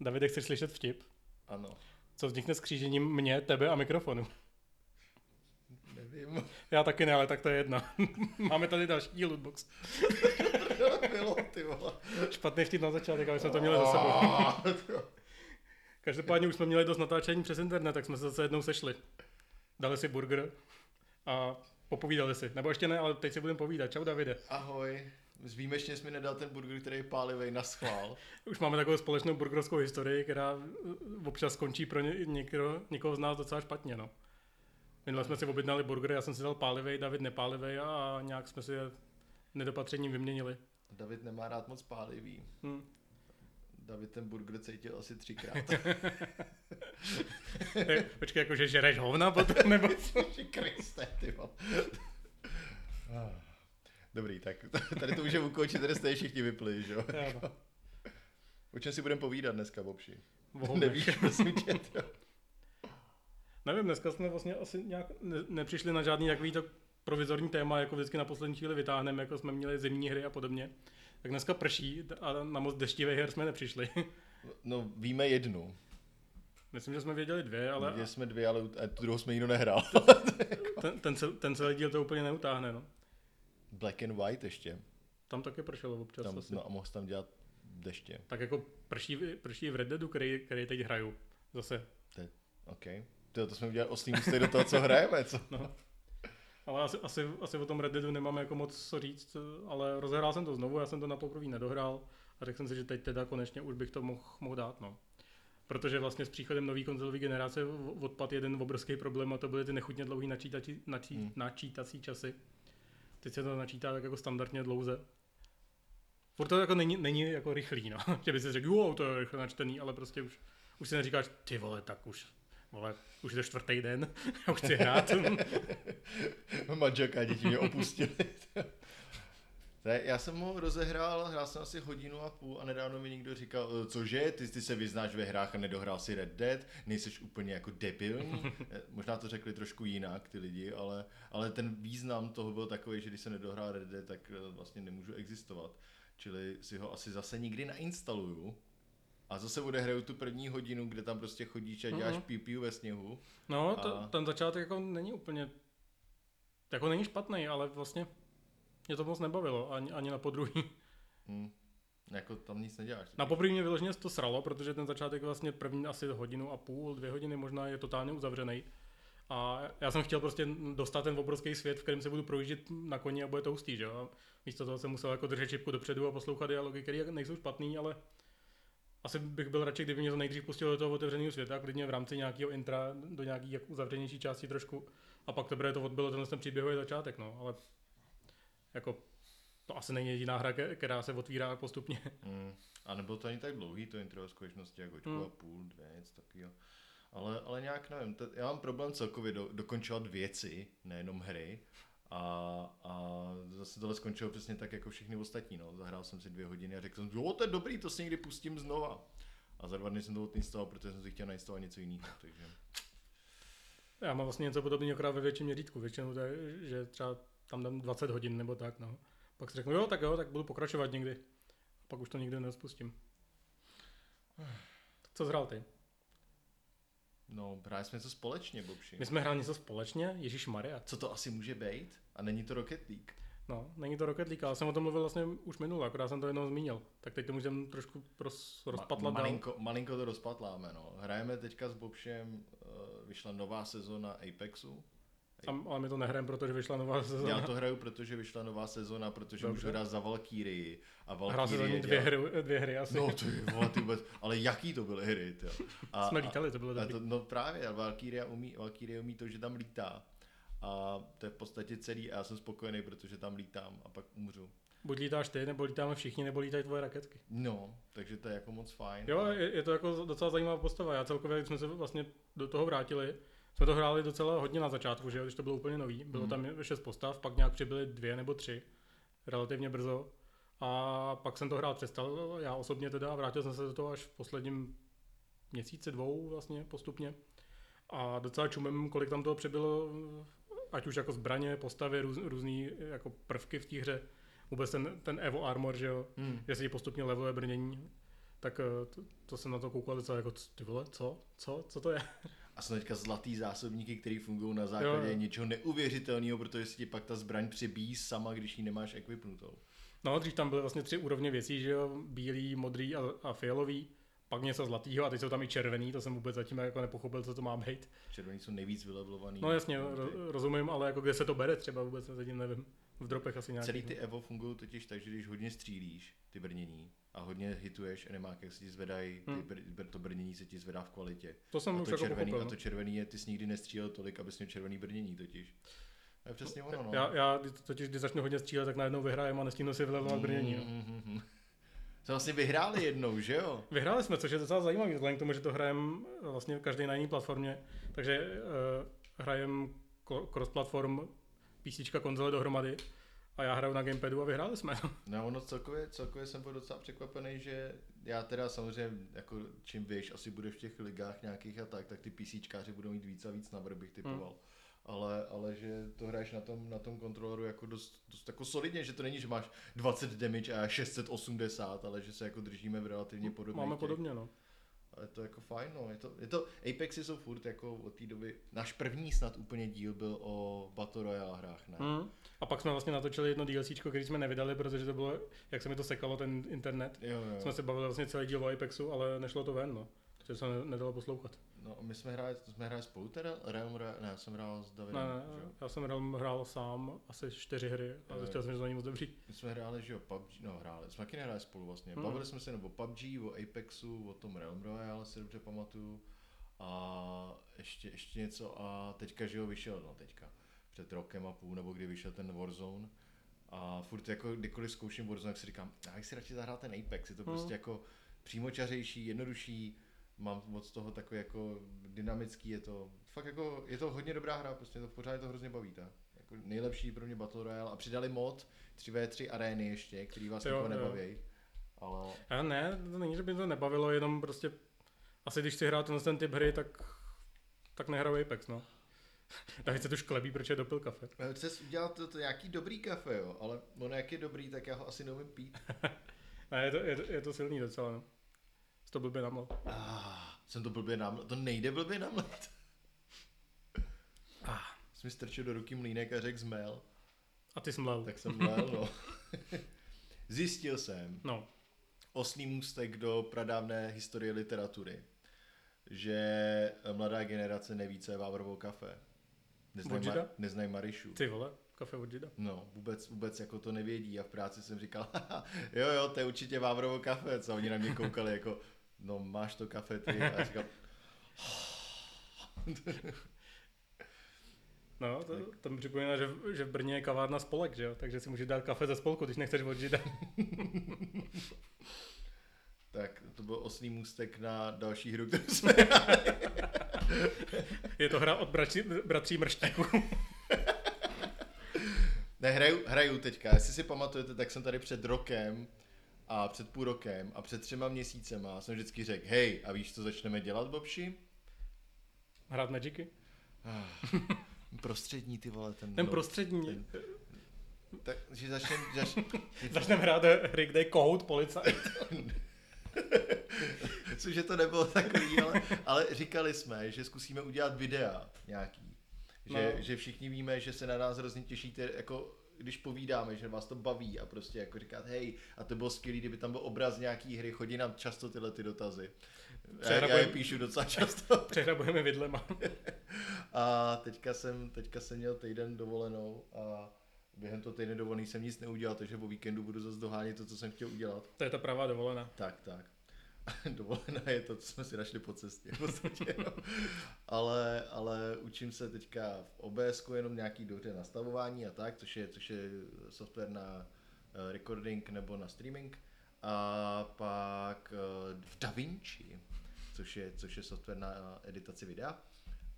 Davide, chceš slyšet vtip? Ano. Co vznikne s křížením mě, tebe a mikrofonu? Nevím. Já taky ne, ale tak to je jedna. Máme tady další lootbox. Bylo, ty vole. Špatný vtip na začátek, ale jsme to měli za sebou. Každopádně už jsme měli dost natáčení přes internet, tak jsme se zase jednou sešli. Dali si burger a popovídali si. Nebo ještě ne, ale teď si budeme povídat. Čau Davide. Ahoj. Výjimečně jsi mi nedal ten burger, který je pálivej na schvál. Už máme takovou společnou burgerovskou historii, která eh, občas skončí pro ně, někoho, někoho z nás docela špatně. No. Minule jsme si objednali burger, já jsem si dal pálivej, David nepálivej a nějak jsme si je nedopatřením vyměnili. David nemá rád moc pálivý. Hm. David ten burger cítil asi třikrát. Eh, Počkej, jako že žereš hovna potom, nebo co? Kriste, ty. Dobrý, tak tady to můžeme ukončit, tady jste všichni vypli, že jo? Já, no. O čem si budeme povídat dneska, Bobši? Nevíš, prosím tě. Nevím, dneska jsme vlastně asi nějak ne, nepřišli na žádný takový to provizorní téma, jako vždycky na poslední chvíli vytáhneme, jako jsme měli zimní hry a podobně. Tak dneska prší a na moc deštivých her jsme nepřišli. No, víme jednu. Myslím, že jsme věděli dvě, ale Viděli jsme dvě, ale tu druhou jsme nikdo nehrál. ten, ten, ten celý díl to úplně neutáhne. No. Black and White ještě. Tam taky pršelo občas. Tam, asi. no a mohl tam dělat deště. Tak jako prší, prší v Red Deadu, který, který teď hraju. Zase. OK. To, to jsme udělali oslý můstek do toho, co hrajeme, co? No. Ale asi, asi, asi o tom Red Deadu nemám jako moc co říct, ale rozehrál jsem to znovu, já jsem to na poprvé nedohrál a řekl jsem si, že teď teda konečně už bych to mohl, mohl dát. No. Protože vlastně s příchodem nový konzolové generace odpad jeden obrovský problém a to byly ty nechutně dlouhý načítací, načí, Hmm. načítací časy. Teď se to načítá tak jako standardně dlouze. Furt to jako není, není jako rychlý, no. Že by si řekl, jo, to je rychle načtený, ale prostě už, už si neříkáš, ty vole, tak už, vole, už je to čtvrtý den, já už chci hrát. Manželka a děti mě opustili. Ne, já jsem ho rozehrál, hrál jsem asi hodinu a půl a nedávno mi někdo říkal, "E, cože, ty, ty se vyznáš ve hrách a nedohrál si Red Dead, nejseš úplně jako debilní. Eh, Možná to řekli trošku jinak ty lidi, ale, ale ten význam toho byl takový, že když se nedohrál Red Dead, tak eh, vlastně nemůžu existovat. Čili si ho asi zase nikdy nainstaluju a zase odehraju tu první hodinu, kde tam prostě chodíš a děláš Mhm. piu piu ve sněhu. No, to, A- ten začátek jako není úplně, jako není špatný, ale vlastně mě to moc nebavilo, ani, ani na podruhý. Hm. Jako tam nic neděláš. Na poprvé mě vyloženě to sralo, protože ten začátek vlastně první asi hodinu a půl, dvě hodiny možná je totálně uzavřený. A já jsem chtěl prostě dostat ten obrovský svět, v kterém se budu projíždět na koni a bude to hustý, že jo. A místo toho jsem musel jako držet čipku dopředu a poslouchat dialogy, které nejsou špatný, ale asi bych byl radši, kdyby mě to nejdřív pustilo do toho otevřeného světa, klidně v rámci nějakého intra do nějaký jak uzavřenější části trošku. A pak teprve to odbylo tenhle ten příběhový začátek, no, ale jako to asi není jediná hra, která se otvírá postupně. Mm. A nebylo to ani tak dlouhý, to intro skutečnosti, jako hoďku Mm. a půl, dvě, něco takového. Ale, ale nějak nevím, to, já mám problém celkově do, dokončovat věci, nejenom hry. A, a zase tohle skončilo přesně tak jako všechny ostatní. No. Zahrál jsem si dvě hodiny a řekl jsem, jo, to je dobrý, to si někdy pustím znova. A za dva dny jsem to odinstaloval, protože jsem si chtěl nainstalovat něco jiného. Takže Já mám vlastně něco podobného, akorát ve větším měřítku. Většinou to je, že třeba tam dám 20 hodin nebo tak, no. Pak si řeknu, jo, tak jo, tak budu pokračovat někdy. Pak už to nikdy nespustím. Tak co zhrál ty? no, hráli jsme něco společně, Bobši. My jsme hráli něco společně, Ježíš Maria. Co to asi může být? A není to Rocket League? No, není to Rocket League, ale jsem o tom mluvil vlastně už minule, akorát jsem to jednou zmínil. Tak teď to můžeme trošku roz, rozpatlat Ma- dál. malinko, malinko to rozpatláme, no. Hrajeme teďka s Bobšem, uh, vyšla nová sezóna Apexu. Am- Ale my to nehrajeme, protože vyšla nová sezóna. Já to hraju, protože vyšla nová sezóna, protože Dobře. můžu hrát za Valkyrii. A Hrál se za Valkyrie ní dvě hry, dvě hry asi. No ty vole, ty vůbec, ale jaký to byly hry, ty. A, Jsme lítali, to bylo a, a dobrý. to, no právě, a Valkyria umí, Valkyrie umí to, že tam lítá. A to je v podstatě celý a já jsem spokojený, protože tam lítám a pak umřu. Buď lítáš ty, nebo lítáme všichni, nebo lítají tvoje raketky. No, takže to je jako moc fajn. Jo, je, je to jako docela zajímavá postava. Já celkově, když jsme se vlastně do toho vrátili, jsme to hráli docela hodně na začátku, že když to bylo úplně nový. Bylo Mhm. tam šest postav, pak nějak přibyly dvě nebo tři, relativně brzo. A pak jsem to hrát přestal, já osobně teda, vrátil jsem se do toho až v posledním měsíci, dvou vlastně postupně. A docela čumem, kolik tam toho přibylo, ať už jako zbraně, postavy, růz, různý jako prvky v té hře. Vůbec ten, ten Evo Armor, že jo, Hmm. že si postupně leveluje brnění. tak eh, to, to jsem na to koukal docela jako, ty vole, co? Co? Co to je? A jsou teďka zlatý zásobníky, které fungují na základě Jo, jo. něčeho neuvěřitelného, protože si ti pak ta zbraň přebíjí sama, když ji nemáš ekvipnutou. No, dřív tam byly vlastně tři úrovně věcí, že jo, bílý, modrý a, a fialový, pak něco zlatého a teď jsou tam i červený, to jsem vůbec zatím jako nepochopil, co to má být. Červený jsou nejvíc vylevelovaný. No jasně, ro, rozumím, ale jako kde se to bere třeba vůbec zatím nevím. V dropech asi nějaký. Celý ty Evo fungují totiž tak, že když hodně střílíš ty brnění a hodně hituješ enemák, jak se ti zvedají, ty Hmm. br- br- to brnění se ti zvedá v kvalitě. To jsem A už to, jako červený, pochopil. a to červený je, ty jsi nikdy nestřílel tolik, abys měl červený brnění totiž. To je přesně ono, no. Já, já totiž, když začnu hodně střílet, tak najednou vyhrajem a nestihnu si vylevovat brnění. No. Mm-hmm. To vlastně vyhráli jednou, že jo? Vyhráli jsme, což je docela zajímavé, vzhledem k tomu, že to hrajeme vlastně každý na jiné platformě. Takže uh, hrajeme cross-platform PC, konzole dohromady a já hraju na gamepadu a vyhráli jsme. No ono celkově, celkově jsem byl docela překvapený, že já teda samozřejmě, jako čím víš, asi budeš v těch ligách nějakých a tak, tak ty PCčkáři budou mít víc a víc na bych typoval. Hmm. Ale, ale že to hraješ na tom, na tom kontroleru jako dost, dost jako solidně, že to není, že máš 20 damage a já 680, ale že se jako držíme v relativně podobných Máme těch- podobně, no. Ale to je jako fajn, no. Je to, je to, Apexy jsou furt jako od té doby, náš první snad úplně díl byl o Battle Royale hrách, ne? Mm. A pak jsme vlastně natočili jedno DLCčko, který jsme nevydali, protože to bylo, jak se mi to sekalo, ten internet. Jo, jo. Jsme se bavili vlastně celý díl o Apexu, ale nešlo to ven, no. Že se ne- nedalo poslouchat. No, my jsme hráli, jsme hráli spolu teda? Realm, ne, já jsem hrál s Davidem, Ne, že jo? já jsem hrál, hrál sám asi čtyři hry a zjistil jsem, že to není moc dobrý. My jsme hráli, že jo, PUBG, no hráli, jsme taky nehráli spolu vlastně. Hmm. Bavili jsme se nebo PUBG, o Apexu, o tom Realm Royale, si dobře pamatuju. A ještě, ještě něco a teďka, že jo, vyšel, no teďka, před rokem a půl, nebo kdy vyšel ten Warzone. A furt jako kdykoliv zkouším Warzone, tak si říkám, já bych si radši zahrál ten Apex, je to Hmm. prostě jako přímočařejší, jednodušší, mám moc toho takový jako dynamický, je to fakt jako, je to hodně dobrá hra, prostě to pořád je to hrozně baví, tak. Jako nejlepší pro mě Battle Royale a přidali mod 3v3 arény ještě, který vás Jo, nebaví. Ale A ne, to není, že by to nebavilo, jenom prostě asi když si hrát tenhle ten typ hry, tak, tak nehraju Apex, no. David se tu šklebí, proč je dopil kafe. Chceš udělat to, to nějaký dobrý kafe, jo, ale ono jak je dobrý, tak já ho asi neumím pít. Ne, je to, je to, je to silný docela, no. Jsi to blbě namlel. Ah, jsem to blbě namlet, to nejde blbě namlet. Ah. Jsi mi strčil do ruky mlínek a řekl zmel, A ty jsi mlel. tak jsem mlel, no. Zjistil jsem, No, osný můstek do pradávné historie literatury, že mladá generace neví, co je Vávrovo kafe. Neznají, Od Žida? neznají Marišu. ty vole, kafe od Žida. No, vůbec, vůbec jako to nevědí a v práci jsem říkal, "Haha, jo jo, to je určitě Vávrovo kafe, co oni na mě koukali jako, no máš to kafe ty a já říkal, No, to, to mi připomíná, že, v- že v Brně je kavárna Spolek, že jo? Takže si můžeš dát kafe ze spolku, když nechceš od Žida. tak to byl osný můstek na další hru, kterou jsme. Je to hra od bratří, bratří mrštíků. Ne, hraju, hraju teďka, jestli si pamatujete, tak jsem tady před rokem a před půl rokem a před třema měsícema jsem vždycky řekl, hej, a víš, co začneme dělat, Bobši? Hrát Magicy? Ah, prostřední ty vole, ten, Ten no, prostřední. ten- Tak, že začneme, zač, Začneme hrát hry, kde je kohout policajt. což že to nebylo takový, ale, ale říkali jsme, že zkusíme udělat videa nějaký. Že, No. že všichni víme, že se na nás hrozně těšíte, jako když povídáme, že vás to baví a prostě jako říkat, hej, a to bylo skvělé, kdyby tam byl obraz nějaký hry, chodí nám často tyhle ty dotazy. Já, já je píšu docela často. Přehrabujeme vidlema. A teďka jsem, teďka jsem měl týden dovolenou a během toho týdne dovolený jsem nic neudělal, takže po víkendu budu zase dohánět to, co jsem chtěl udělat. To je ta pravá dovolená. Tak, tak. Dovolená je to, co jsme si našli po cestě. V podstatě, no. ale, ale učím se teďka v OBS jenom nějaký dobře nastavování a tak, což je, což je software na eh, recording nebo na streaming. A pak eh, v DaVinci, což je, což je software na editaci videa.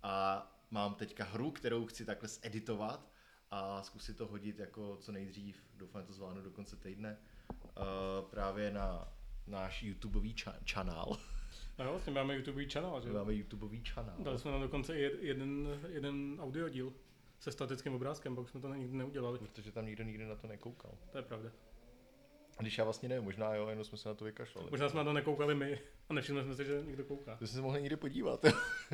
A mám teďka hru, kterou chci takhle editovat a zkusit to hodit jako co nejdřív, doufám, že to zvládnu do konce týdne, eh, právě na náš YouTubeový ča- kanál. No jo, vlastně máme YouTube channel, že? Máme YouTubeový kanál. Dali jsme na dokonce i jed- jeden, jeden audiodíl se statickým obrázkem, pak jsme to nikdy neudělali. Protože tam nikdo nikdy na to nekoukal. To je pravda. Když já vlastně nevím, možná jo, jenom jsme se na to vykašlali. Možná jsme na to nekoukali my a nevšimli jsme si, že někdo kouká. To jsme se mohli někdy podívat.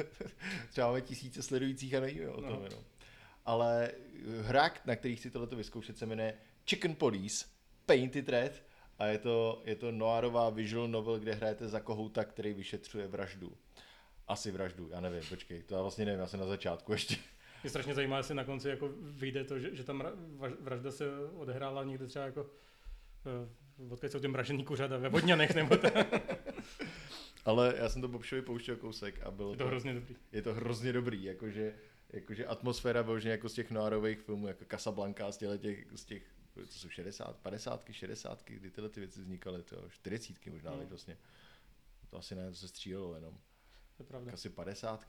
Třeba máme tisíce sledujících a nevíme o tom No. jenom. Ale hra, na který chci tohleto vyzkoušet, se jmenuje Chicken Police Painted Red a je to, je to noirová visual novel, kde hrajete za kohouta, který vyšetřuje vraždu. Asi vraždu, já nevím, počkej, to já vlastně nevím, já jsem na začátku ještě. Mě strašně zajímá, jestli na konci jako vyjde to, že, že ta mra- važ- vražda se odehrála někde třeba jako uh, odkud jsou ty mražený kuřata ve Vodňanech nebo tak. Ale já jsem to Bobšovi pouštěl kousek a bylo Je to hrozně dobrý. je to hrozně dobrý, jakože, jakože atmosféra vyloženě jako z těch noirových filmů, jako Casablanca, z těch, z těch co jsou 60, 50, 60, kdy tyhle ty věci vznikaly, to 40 možná, no. vlastně. To asi ne, to se střílelo jenom. To je pravda. Asi 50,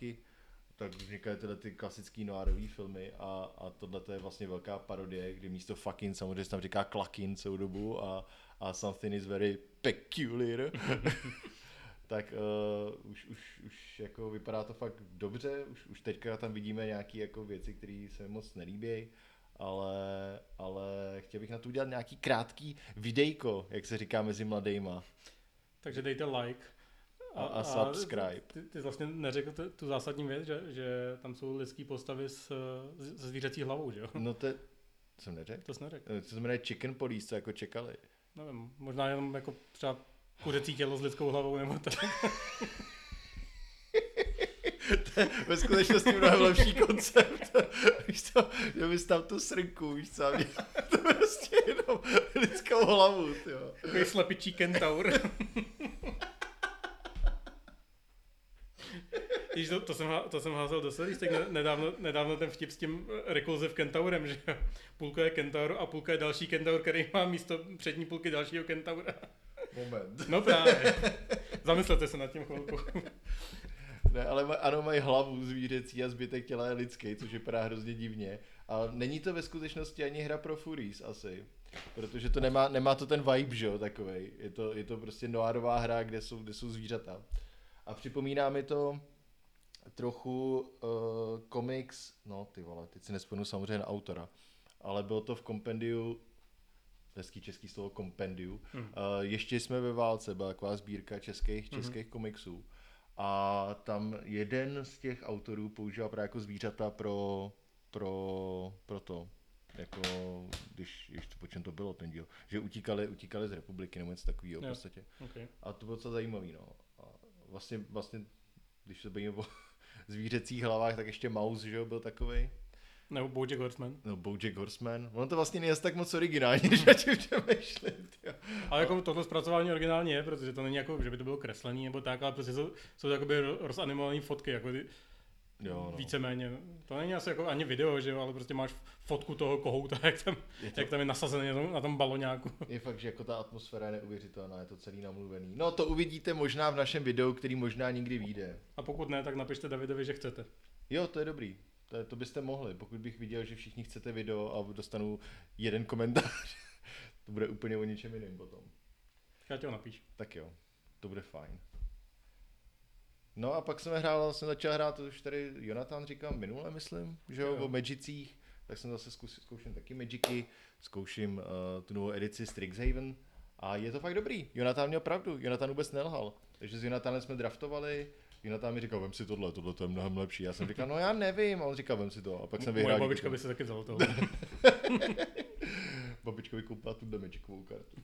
tak vznikaly tyhle ty klasické noirové filmy a, a tohle to je vlastně velká parodie, kdy místo fucking samozřejmě se tam říká klakin celou dobu a, a something is very peculiar. tak uh, už, už, už jako vypadá to fakt dobře, už, už teďka tam vidíme nějaké jako věci, které se moc nelíbí, ale, ale chtěl bych na to udělat nějaký krátký videjko, jak se říká mezi mladejma. Takže dejte like. A- a subscribe. Ty, ty jsi vlastně neřekl tu, tu zásadní věc, že, že tam jsou lidský postavy s, s zvířecí hlavou, že jo? No to jsem neřekl. To jsi neřekl. Eh, Co se jmenuje Chicken Police, co jako čekali. Nevím, možná jenom jako třeba kuřecí tělo s lidskou hlavou nebo tak. Ve skutečnosti mnohem lepší koncept. Tam tu srnku, víš co, mě to prostě jenom lidskou hlavu, jo. Takový slepičí kentaur. Víš, to, to, jsem, to jsem házel do statistik ne- nedávno, nedávno ten vtip s tím Repulsive kentaurem, že půlka je kentaur a půlka je další kentaur, který má místo přední půlky dalšího kentaura. Moment. No právě. Zamyslete se nad tím chvilku. Ne, ale maj, ano, mají hlavu zvířecí a zbytek těla je lidský, což vypadá hrozně divně. A není to ve skutečnosti ani hra pro Furies asi. Protože to nemá, nemá to ten vibe, že jo, takovej. Je to, je to prostě noirová hra, kde jsou, kde jsou zvířata. A připomíná mi to trochu uh, komiks, no ty vole, teď si nespomenu samozřejmě na autora, ale bylo to v kompendiu, hezký český slovo kompendiu, Hmm. uh, ještě jsme ve válce, byla taková sbírka českých, Mhm. českých komiksů. A tam jeden z těch autorů používal právě jako zvířata pro, pro, pro to, jako, když, ještě po čem to bylo ten díl, že utíkali, utíkali z republiky nebo něco takového v podstatě. Okay. A to bylo docela zajímavý, no. A vlastně, vlastně, když se bavíme o zvířecích hlavách, tak ještě Mouse, že jo, byl takový. Nebo Bojack Horseman. No, Bojack Horseman. Ono to vlastně není tak moc originální, tím přemýšlím, tyjo. Ale jako tohle zpracování originálně je, protože to není jako, že by to bylo kreslený nebo tak, ale prostě jsou, jsou to jakoby rozanimované fotky, jako ty, Jo, no. víceméně. To není asi jako ani video, že jo, ale prostě máš fotku toho kohouta, jak tam, Je to, jak tam je nasazený na tom, na tom baloňáku. je fakt, že jako ta atmosféra je neuvěřitelná, je to celý namluvený. No to uvidíte možná v našem videu, který možná nikdy vyjde. A pokud ne, tak napište Davidovi, že chcete. Jo, to je dobrý. To, je, to byste mohli, pokud bych viděl, že všichni chcete video a dostanu jeden komentář. to bude úplně o něčem jiném potom. Já ti ho napíš. Tak jo, to bude fajn. No a pak jsem hrál, jsem začal hrát, to už tady Jonathan říkal minule, myslím, že jo, o Magicích, tak jsem zase zkus, zkouším taky Magicy, zkouším uh, tu novou edici Strixhaven a je to fakt dobrý. Jonathan měl pravdu, Jonathan vůbec nelhal. Takže s Jonathanem jsme draftovali, Jonathan mi říkal, vem si tohle, tohle to je mnohem lepší. Já jsem říkal, no já nevím, a on říkal, vem si to. A pak jsem Moje vyhrál. babička díky by se taky vzala toho. Babičkovi koupila tu Magikovou kartu.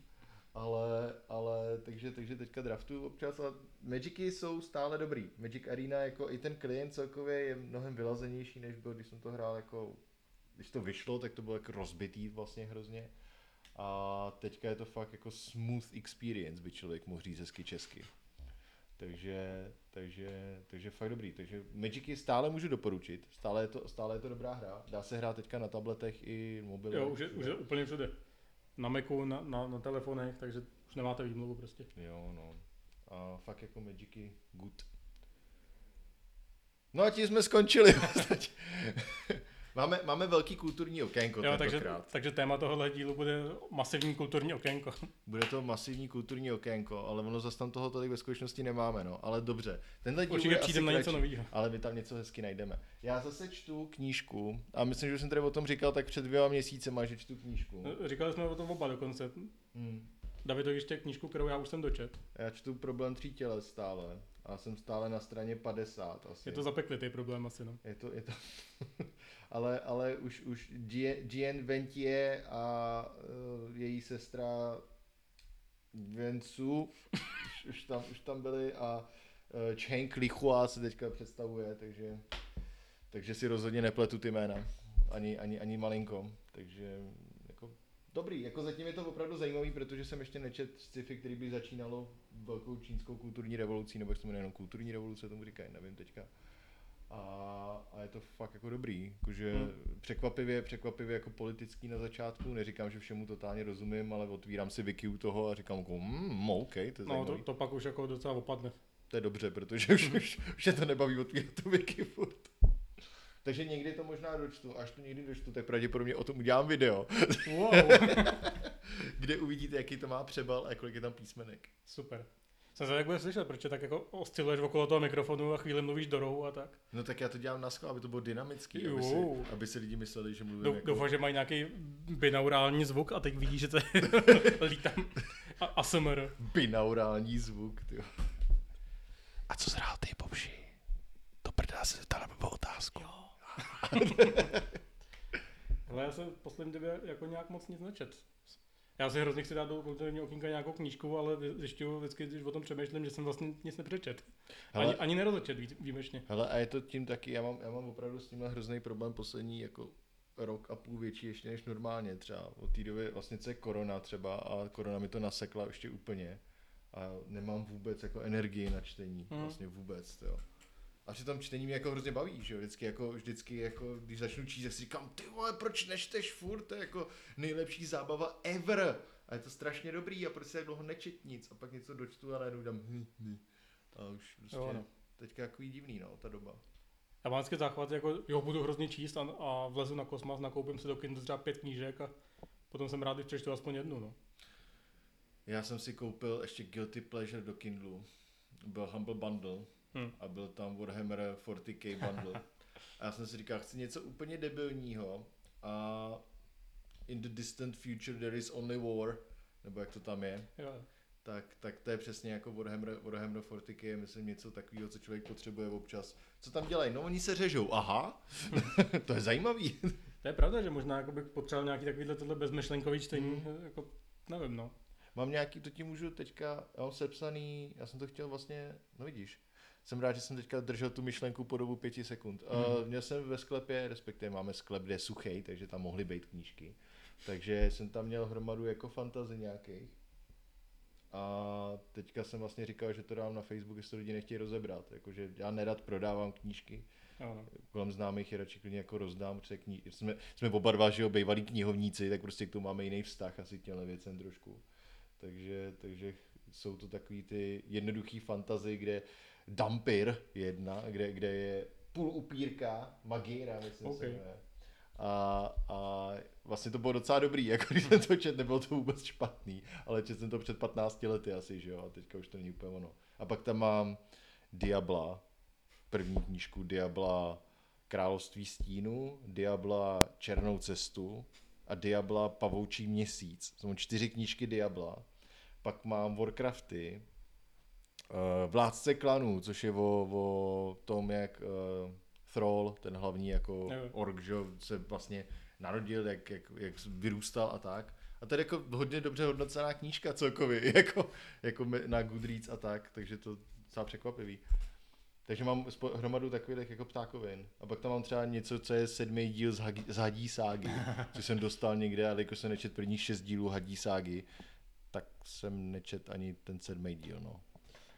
Ale, ale takže, takže teďka draftu občas a Magicy jsou stále dobrý. Magic Arena jako i ten klient celkově je mnohem vylazenější, než byl, když jsem to hrál jako, když to vyšlo, tak to bylo jako rozbitý vlastně hrozně. A teďka je to fakt jako smooth experience, by člověk mohl říct hezky česky. Takže, takže, takže fakt dobrý. Takže Magicy stále můžu doporučit. Stále je, to, stále je to dobrá hra. Dá se hrát teďka na tabletech i mobilech. Jo, už je, už je úplně všude. Na Macu, na, na, na telefonech, takže už nemáte výmluvu prostě. Jo, no. A fakt jako Magicy good. No a tím jsme skončili. Máme, máme velký kulturní okénko Jo, takže, takže téma tohohle dílu bude masivní kulturní okénko. Bude to masivní kulturní okénko, ale ono zase tam toho tolik ve skutečnosti nemáme, no. Ale dobře. Tenhle díl Určitě přijdeme na něco nového. Ale my tam něco hezky najdeme. Já zase čtu knížku a myslím, že už jsem tady o tom říkal tak před dvěma měsícema, že čtu knížku. Říkali jsme o tom oba dokonce. Hmm. David, ještě knížku, kterou já už jsem dočet. Já čtu problém tří těles stále. A jsem stále na straně 50 asi. Je to zapeklitý problém asi, no. Je to, je to ale, ale už, už Jean Ventie a uh, její sestra Vencu už, už, tam, už tam byli a uh, Chen Klichua se teďka představuje, takže, takže si rozhodně nepletu ty jména. Ani, ani, ani malinko. Takže dobrý, jako zatím je to opravdu zajímavý, protože jsem ještě nečet sci-fi, který by začínalo velkou čínskou kulturní revolucí, nebo jak se jmenuje, kulturní revoluce tomu říkají, nevím teďka. A, a je to fakt jako dobrý, jakože hmm. překvapivě, překvapivě jako politický na začátku, neříkám, že všemu totálně rozumím, ale otvírám si wiki u toho a říkám jako, hmm, OK, to je No, to, to, pak už jako docela opadne. To je dobře, protože už, už, už je to nebaví otvírat tu wiki furt. Takže někdy to možná dočtu, až to někdy dočtu, tak pravděpodobně o tom udělám video. Wow. kde uvidíte, jaký to má přebal a kolik je tam písmenek. Super. Jsem se jak bude slyšet, protože tak jako osciluješ okolo toho mikrofonu a chvíli mluvíš do rohu a tak. No tak já to dělám na schvál, aby to bylo dynamický, aby si, aby si lidi mysleli, že mluvím Dou, jako... Doufám, že mají nějaký binaurální zvuk a teď vidíš, že to lítám. A ASMR. Binaurální zvuk, ty. A co zhrál ty, Popši? To prdá se zeptal na otázku. Jo. Ale já jsem v poslední době jako nějak moc nic nečet. Já si hrozně chci dát do kulturního okýnka nějakou knížku, ale zjišťuju vždycky, když o tom přemýšlím, že jsem vlastně nic nepřečet. Hele, ani, ani nerozečet výjimečně. Hele, a je to tím taky, já mám, já mám opravdu s tímhle hrozný problém poslední jako rok a půl větší ještě než normálně třeba. Od té doby vlastně co je korona třeba a korona mi to nasekla ještě úplně. A nemám vůbec jako energii na čtení, hmm. vlastně vůbec, jo. A přitom čtení mě jako hrozně baví, že jo, vždycky jako, vždycky jako, když začnu číst, tak si říkám, ty vole, proč nečteš furt, to je jako nejlepší zábava ever. A je to strašně dobrý a proč se tak dlouho nečet nic a pak něco dočtu a najednou dám hm, hm. A už prostě jo, no. teďka jako divný, no, ta doba. Já mám vždycky záchvat, jako jo, budu hrozně číst a, a vlezu na kosmas, nakoupím si do Kindle třeba pět knížek a potom jsem rád, když přečtu aspoň jednu, no. Já jsem si koupil ještě Guilty Pleasure do Kindlu. Byl Humble Bundle hmm. a byl tam Warhammer 40k bundle. a já jsem si říkal, chci něco úplně debilního a in the distant future there is only war, nebo jak to tam je. Jo. Tak, tak to je přesně jako Warhammer, Warhammer 40k, je myslím něco takového, co člověk potřebuje občas. Co tam dělají? No oni se řežou, aha, to je zajímavý. to je pravda, že možná jako bych potřeboval nějaký takovýhle tohle bezmyšlenkový čtení, hmm. jako nevím no. Mám nějaký, to ti můžu teďka, já mám sepsaný, já jsem to chtěl vlastně, no vidíš, jsem rád, že jsem teďka držel tu myšlenku po dobu pěti sekund. Mm. Uh, měl jsem ve sklepě, respektive máme sklep, kde je suchý, takže tam mohly být knížky. Takže jsem tam měl hromadu jako fantazy nějakých. A teďka jsem vlastně říkal, že to dám na Facebook, jestli to lidi nechtějí rozebrat. Jakože já nerad prodávám knížky. Ano. Kolem známých je radši klidně jako rozdám, protože kni- jsme, jsme oba dva, že jo, bývalí knihovníci, tak prostě k tomu máme jiný vztah asi těmhle věcem trošku. Takže, takže jsou to takový ty jednoduchý fantazy, kde Dampir jedna, kde, kde je půl upírka, Magíra, myslím okay. se A, a vlastně to bylo docela dobrý, jako když jsem to čet, nebylo to vůbec špatný, ale čet jsem to před 15 lety asi, že jo, a teďka už to není úplně ono. A pak tam mám Diabla, první knížku Diabla Království stínu, Diabla Černou cestu a Diabla Pavoučí měsíc. Jsou čtyři knížky Diabla. Pak mám Warcrafty, Vládce klanů, což je o, o tom, jak uh, Thrall, ten hlavní jako Nevím. ork, že se vlastně narodil, jak, jak, jak vyrůstal a tak. A to je jako hodně dobře hodnocená knížka celkově, jako, jako na Goodreads a tak, takže to docela překvapivý. Takže mám hromadu takových jako ptákovin. A pak tam mám třeba něco, co je sedmý díl z, Hagi, z Hadí ságy, co jsem dostal někde, ale jako jsem nečet prvních šest dílů Hadí ságy, tak jsem nečet ani ten sedmý díl, no.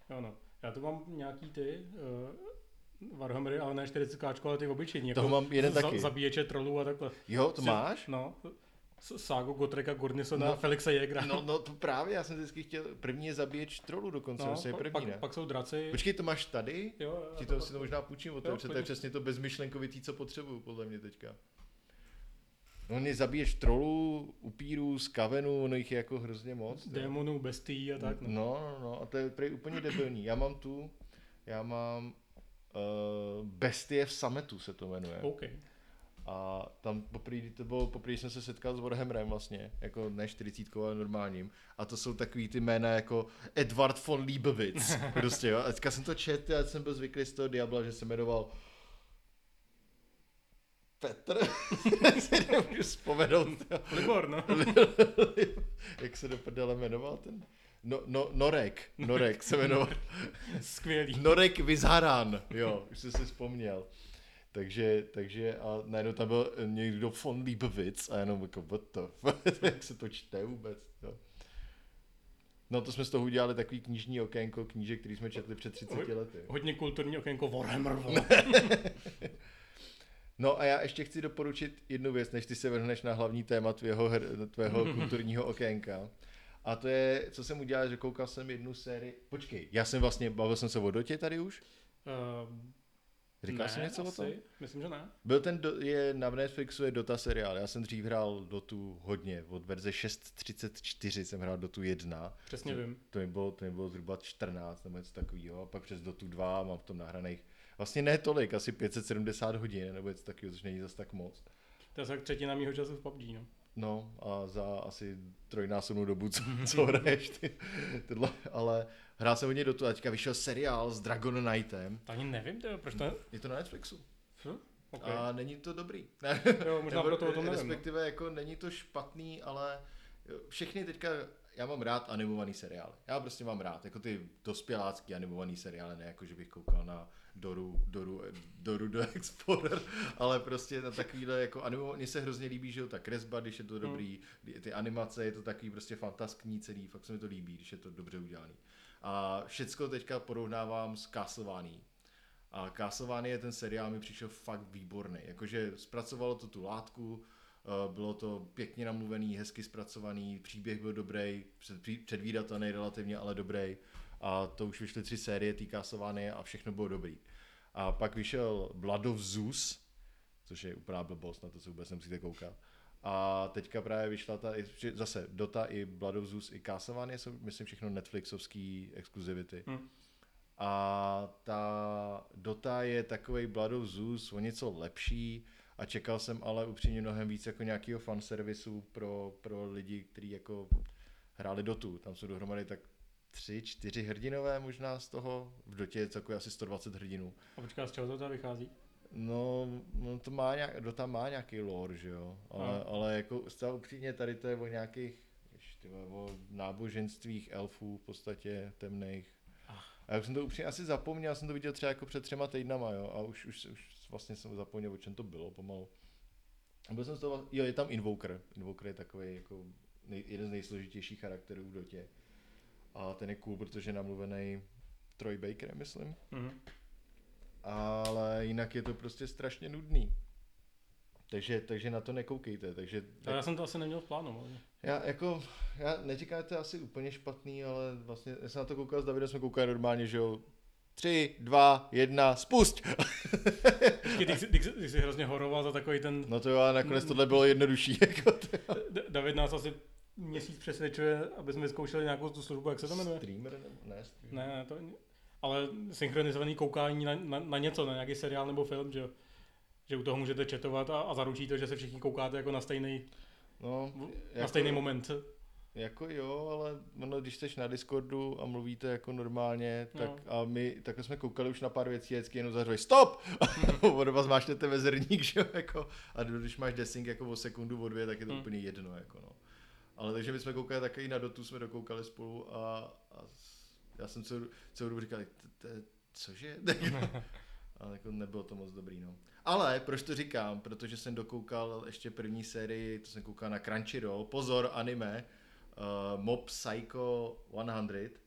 Ano. Já tu mám nějaký ty uh, Warhammery, ale ne 40 ale ty obyčejní. Toho jako mám jeden za, taky. Zabíječe trolů a takhle. Jo, to máš? No. Ságu Gotreka Gordnisona no, a Felixa Jägra. No, no to právě, já jsem vždycky chtěl, první je zabíječ trolů dokonce, no, je první, pak, ne? pak jsou draci. Počkej, to máš tady? Jo, jo. Ti to si to možná půjčím od tebe, protože to je přesně to bezmyšlenkovitý, co potřebuju, podle mě teďka. No ne zabiješ trolů, upírů, skavenů, no jich je jako hrozně moc. Démonů, bestií a tak. No. no, no, no, a to je prý úplně debilní. Já mám tu, já mám uh, Bestie v sametu se to jmenuje. Okay. A tam poprvé, to bylo, poprvé jsem se setkal s Warhammerem vlastně, jako ne 40, ale normálním. A to jsou takový ty jména jako Edward von Liebowitz. prostě, jo. A teďka jsem to četl, já jsem byl zvyklý z toho Diabla, že se jmenoval Petr, si nemůžu vzpomenout. Libor, no. Jak se do prdele jmenoval ten? No, no, Norek, Norek se jmenoval. Skvělý. Norek Vizharan, jo, už jsem si vzpomněl. Takže, takže a najednou tam byl někdo von Liebowitz a jenom jako what the fuck, jak se to čte vůbec, jo. No to jsme z toho udělali takový knižní okénko knížek, který jsme četli před 30 lety. Hodně kulturní okénko Warhammer. No a já ještě chci doporučit jednu věc, než ty se vrhneš na hlavní téma tvého, her, tvého kulturního okénka. A to je, co jsem udělal, že koukal jsem jednu sérii. Počkej, já jsem vlastně, bavil jsem se o Dotě tady už? Uh, Říkal ne, jsem něco asi. o tom? Myslím, že ne. Byl ten, do, je na Netflixu je Dota seriál, já jsem dřív hrál Dotu hodně, od verze 6.34 jsem hrál Dotu 1. Přesně to, vím. To mi, bylo, to mi bylo zhruba 14 nebo něco takového, a pak přes Dotu 2 mám v tom nahraných vlastně ne tolik, asi 570 hodin nebo něco takového, což není zase tak moc. To je tak třetina mýho času v PUBG, no. No a za asi trojnásobnou dobu, co, co hraješ ty, tyhle, ale hrál jsem hodně do toho teďka vyšel seriál s Dragon Knightem. To ani nevím, tyjo, proč to je? Je to na Netflixu. Hm? Okay. A není to dobrý. Ne, Jo, možná nebo proto o tom nevím. no. Respektive jako není to špatný, ale všechny teďka, já mám rád animovaný seriály. Já prostě mám rád, jako ty dospělácký animovaný seriály, ne jako, že bych koukal na Doru, Doru, Doru do Explorer, ale prostě na takovýhle jako animovaný, mně se hrozně líbí, že jo, ta kresba, když je to dobrý, ty animace, je to takový prostě fantaskní celý, fakt se mi to líbí, když je to dobře udělaný. A všecko teďka porovnávám s Castlevania. A Castlevania je ten seriál mi přišel fakt výborný. Jakože zpracovalo to tu látku, eh, bylo to pěkně namluvený, hezky zpracovaný, příběh byl dobrý, předvídatelný relativně, ale dobrý. A to už vyšly tři série té Castlevania a všechno bylo dobrý. A pak vyšel Blood of Zeus, což je úplná blbost, na to se vůbec nemusíte koukat. A teďka právě vyšla ta, zase Dota i Blood of Zeus i Castlevania jsou, myslím, všechno Netflixovský exkluzivity. Hmm. A ta Dota je takový Blood of Zeus o něco lepší a čekal jsem ale upřímně mnohem víc jako nějakého fanservisu pro, pro lidi, kteří jako hráli Dotu. Tam jsou dohromady tak tři, čtyři hrdinové možná z toho. V Dotě je celkově asi 120 hrdinů. A počká, z čeho to teda vychází? No, no to má nějak, Dota má nějaký lore, že jo, ale, no. ale jako zcela upřímně tady to je o nějakých, ještě, o náboženstvích elfů v podstatě temných. A já jsem to upřímně asi zapomněl, já jsem to viděl třeba jako před třema týdnama, jo, a už, už, už vlastně jsem zapomněl, o čem to bylo pomalu. A byl jsem z toho, jo, je tam Invoker. Invoker je takový jako nej, jeden z nejsložitějších charakterů v Dotě. A ten je cool, protože je namluvený Troy Baker, myslím. Mm-hmm. Ale jinak je to prostě strašně nudný. Takže, takže na to nekoukejte. Takže, tak... Já jsem to asi neměl v plánu. Ale... Já jako, já neříkám, že to je asi úplně špatný, ale vlastně, já jsem na to koukal s Davidem, jsme koukali normálně, že jo, tři, dva, jedna, spust! Počkej, ty, ty, ty, ty jsi hrozně horoval za takový ten... No to jo, a nakonec tohle bylo jednodušší. Jako David nás asi měsíc přesvědčuje, aby jsme vyzkoušeli nějakou tu službu, jak se to jmenuje? Streamer nebo ne? Streamer. Ne, to ale synchronizovaný koukání na, na, na něco, na nějaký seriál nebo film, že že u toho můžete četovat a, a zaručí to, že se všichni koukáte jako na stejný, no, na jako, stejný moment. Jako jo, ale ono, když jsi na Discordu a mluvíte jako normálně, tak no. a my takhle jsme koukali už na pár věcí, vždycky jenom zařvali stop! od vás máš ten vezerník, že jo, jako, a když máš desync jako o sekundu, o dvě, tak je to hmm. úplně jedno, jako no. Ale takže my jsme koukali taky na Dotu, jsme dokoukali spolu a, a já jsem celou, celou dobu říkal, cože? Ale jako nebylo to moc dobrý, no. Ale proč to říkám? Protože jsem dokoukal ještě první sérii, to jsem koukal na Crunchyroll, pozor, anime, uh, Mob Psycho 100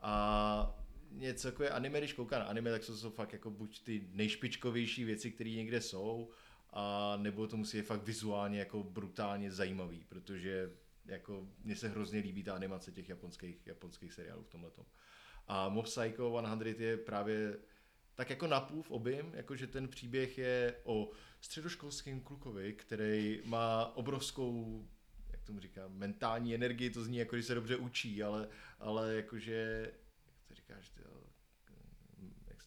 a něco jako je anime, když koukám na anime, tak jsou to fakt jako buď ty nejšpičkovější věci, které někde jsou, a nebo to musí je fakt vizuálně jako brutálně zajímavý, protože jako mně se hrozně líbí ta animace těch japonských, japonských seriálů v tomhle. A Mob Psycho 100 je právě tak jako napůl v objem, jakože ten příběh je o středoškolském klukovi, který má obrovskou jak tomu říkám, mentální energii, to zní jako, když se dobře učí, ale, ale jakože, jak to říkáš,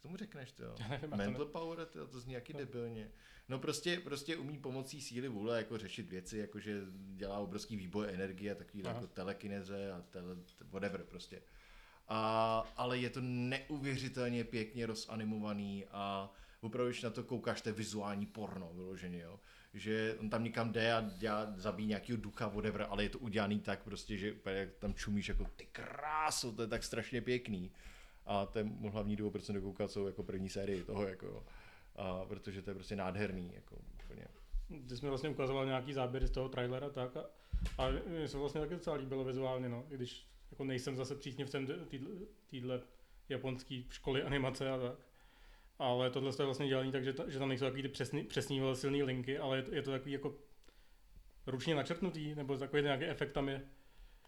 tomu řekneš, to nevím, to Mental power, to, to zní jaký No. debilně. No prostě, prostě umí pomocí síly vůle jako řešit věci, jakože dělá obrovský výboj energie a takový Aha. jako telekineze a tele, whatever prostě. A, ale je to neuvěřitelně pěkně rozanimovaný a opravdu, když na to koukáš, to je vizuální porno vyloženě, jo. Že on tam někam jde a dělá, zabíjí nějakého ducha, whatever, ale je to udělaný tak prostě, že tam čumíš jako ty kráso, to je tak strašně pěkný. A můj hlavní důvod, proč jsem dokoukat, jsou jako první sérii toho, jako. A protože to je prostě nádherný, jako úplně. Ty jsi mi vlastně ukazoval nějaký záběry z toho trailera tak a, a mně se vlastně taky docela líbilo vizuálně, no, i když jako nejsem zase příznivcem téhle japonské školy animace a tak. Ale tohle je vlastně dělaný tak, že, ta, že tam nejsou takový ty přesný, přesný linky, ale je to, je to takový jako ručně načrtnutý, nebo takový nějaký efekt tam je.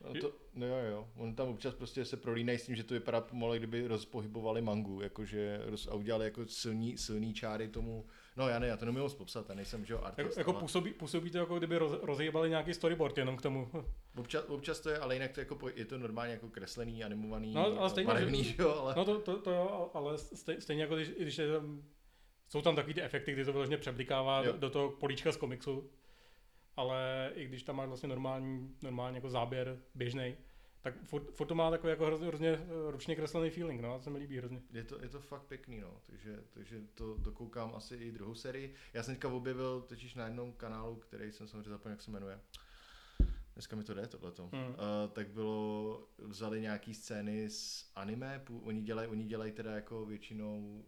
No, to, no jo, jo. On tam občas prostě se prolínají s tím, že to vypadá pomalu, kdyby rozpohybovali mangu, jakože roz, a udělali jako silný, silný čáry tomu. No já ne, já to nemůžu moc popsat, já nejsem, že jo, artist, Jako, jako ale působí, působí to jako kdyby roz, rozjebali nějaký storyboard jenom k tomu. občas, občas, to je, ale jinak to je, jako, je to normálně jako kreslený, animovaný, No, ale stejně, barevný, že- že jo, ale... No to, to, to jo, ale stej, stejně jako když, když je tam, jsou tam takový ty efekty, kdy to vyloženě přeblikává Jo. do, do toho políčka z komiksu, ale i když tam máš vlastně normální, normální jako záběr běžný, tak furt, furt to má takový jako hrozně, hrozně eh, ručně kreslený feeling, no, a to se mi líbí hrozně. Je to, je to fakt pěkný, no, takže, takže to dokoukám asi i druhou sérii. Já jsem teďka objevil totiž na jednom kanálu, který jsem samozřejmě zapomněl, jak se jmenuje. Dneska mi to jde, tohleto. Hmm. Uh, tak bylo, vzali nějaký scény z anime, oni dělají, oni dělají teda jako většinou